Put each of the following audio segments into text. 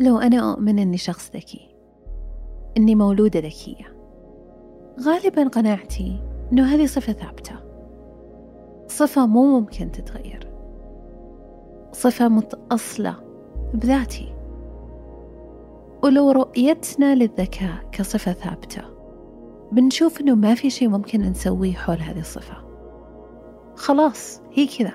لو أنا أؤمن أني شخص ذكي أني مولودة ذكية غالبا قناعتي أنه هذه صفة ثابتة. صفة مو ممكن تتغير. صفة متأصلة بذاتي. ولو رؤيتنا للذكاء كصفة ثابتة بنشوف أنه ما في شيء ممكن نسويه حول هذه الصفة. خلاص هي كذا.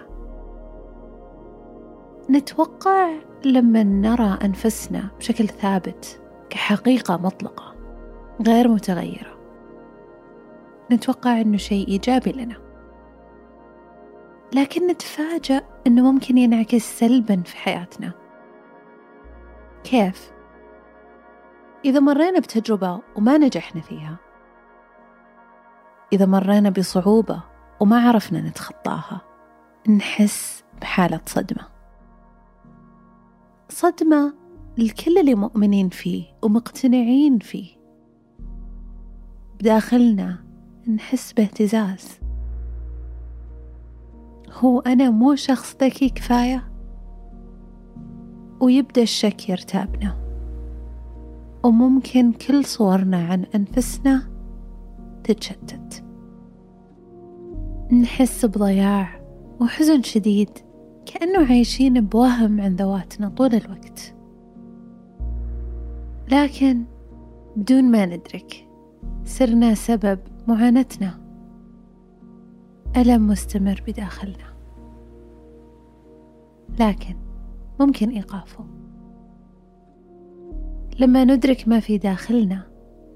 نتوقع لما نرى أنفسنا بشكل ثابت كحقيقة مطلقة غير متغيرة نتوقع أنه شيء إيجابي لنا. لكن نتفاجأ أنه ممكن ينعكس سلبا في حياتنا. كيف؟ إذا مرينا بتجربة وما نجحنا فيها إذا مرينا بصعوبة وما عرفنا نتخطاها نحس بحالة صدمة. صدمة الكل اللي مؤمنين فيه ومقتنعين فيه. بداخلنا نحس باهتزاز. هو أنا مو شخص ذكي كفاية؟ ويبدأ الشك يرتابنا. وممكن كل صورنا عن أنفسنا تتشتت. نحس بضياع وحزن شديد. كأنه عايشين بوهم عن ذواتنا طول الوقت. لكن بدون ما ندرك صرنا سبب معاناتنا. ألم مستمر بداخلنا. لكن ممكن إيقافه. لما ندرك ما في داخلنا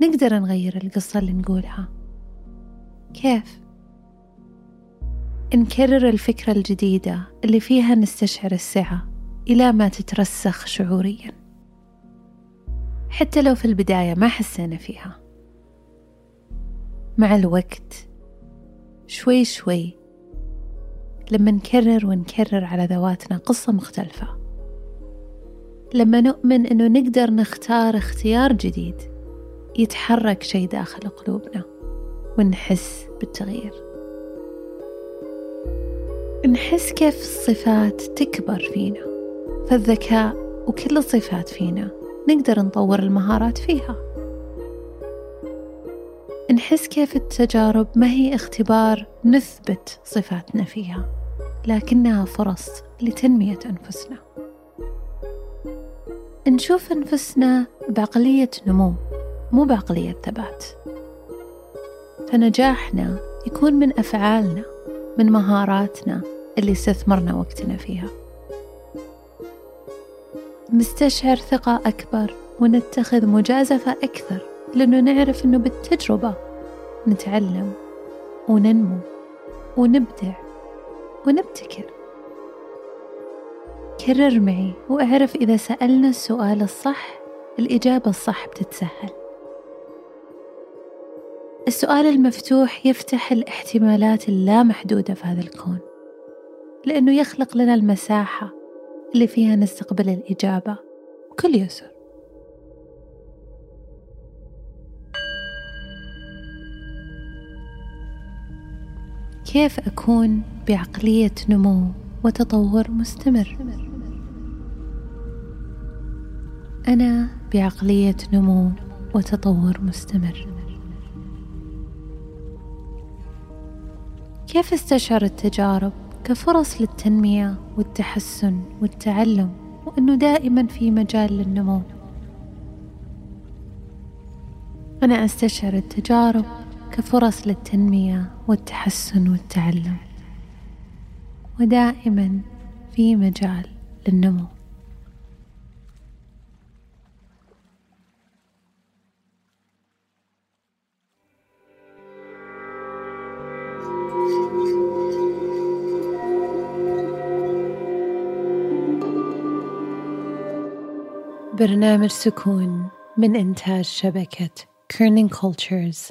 نقدر نغير القصة اللي نقولها. كيف؟ نكرر الفكرة الجديدة اللي فيها نستشعر السعة إلى ما تترسخ شعوريا. حتى لو في البداية ما حسينا فيها. مع الوقت شوي شوي لما نكرر ونكرر على ذواتنا قصة مختلفة. لما نؤمن أنه نقدر نختار اختيار جديد يتحرك شي داخل قلوبنا ونحس بالتغيير. نحس كيف الصفات تكبر فينا فالذكاء وكل الصفات فينا نقدر نطور المهارات فيها. نحس كيف التجارب ما هي اختبار نثبت صفاتنا فيها لكنها فرص لتنمية أنفسنا. نشوف أنفسنا بعقلية نمو مو بعقلية ثبات. فنجاحنا يكون من أفعالنا. من مهاراتنا اللي استثمرنا وقتنا فيها. نستشعر ثقة أكبر ونتخذ مجازفة أكثر لأنه نعرف أنه بالتجربة نتعلم وننمو ونبدع ونبتكر. كرر معي وأعرف إذا سألنا السؤال الصح الإجابة الصح بتتسهل. السؤال المفتوح يفتح الاحتمالات اللامحدودة في هذا الكون لأنه يخلق لنا المساحة اللي فيها نستقبل الإجابة بكل يسر كيف أكون بعقلية نمو وتطور مستمر؟ أنا بعقلية نمو وتطور مستمر. كيف استشعر التجارب كفرص للتنمية والتحسن والتعلم وأنه دائما في مجال للنمو؟ أنا أستشعر التجارب كفرص للتنمية والتحسن والتعلم ودائما في مجال للنمو. برنامج سكون من إنتاج شبكة كيرنينج كولتشرز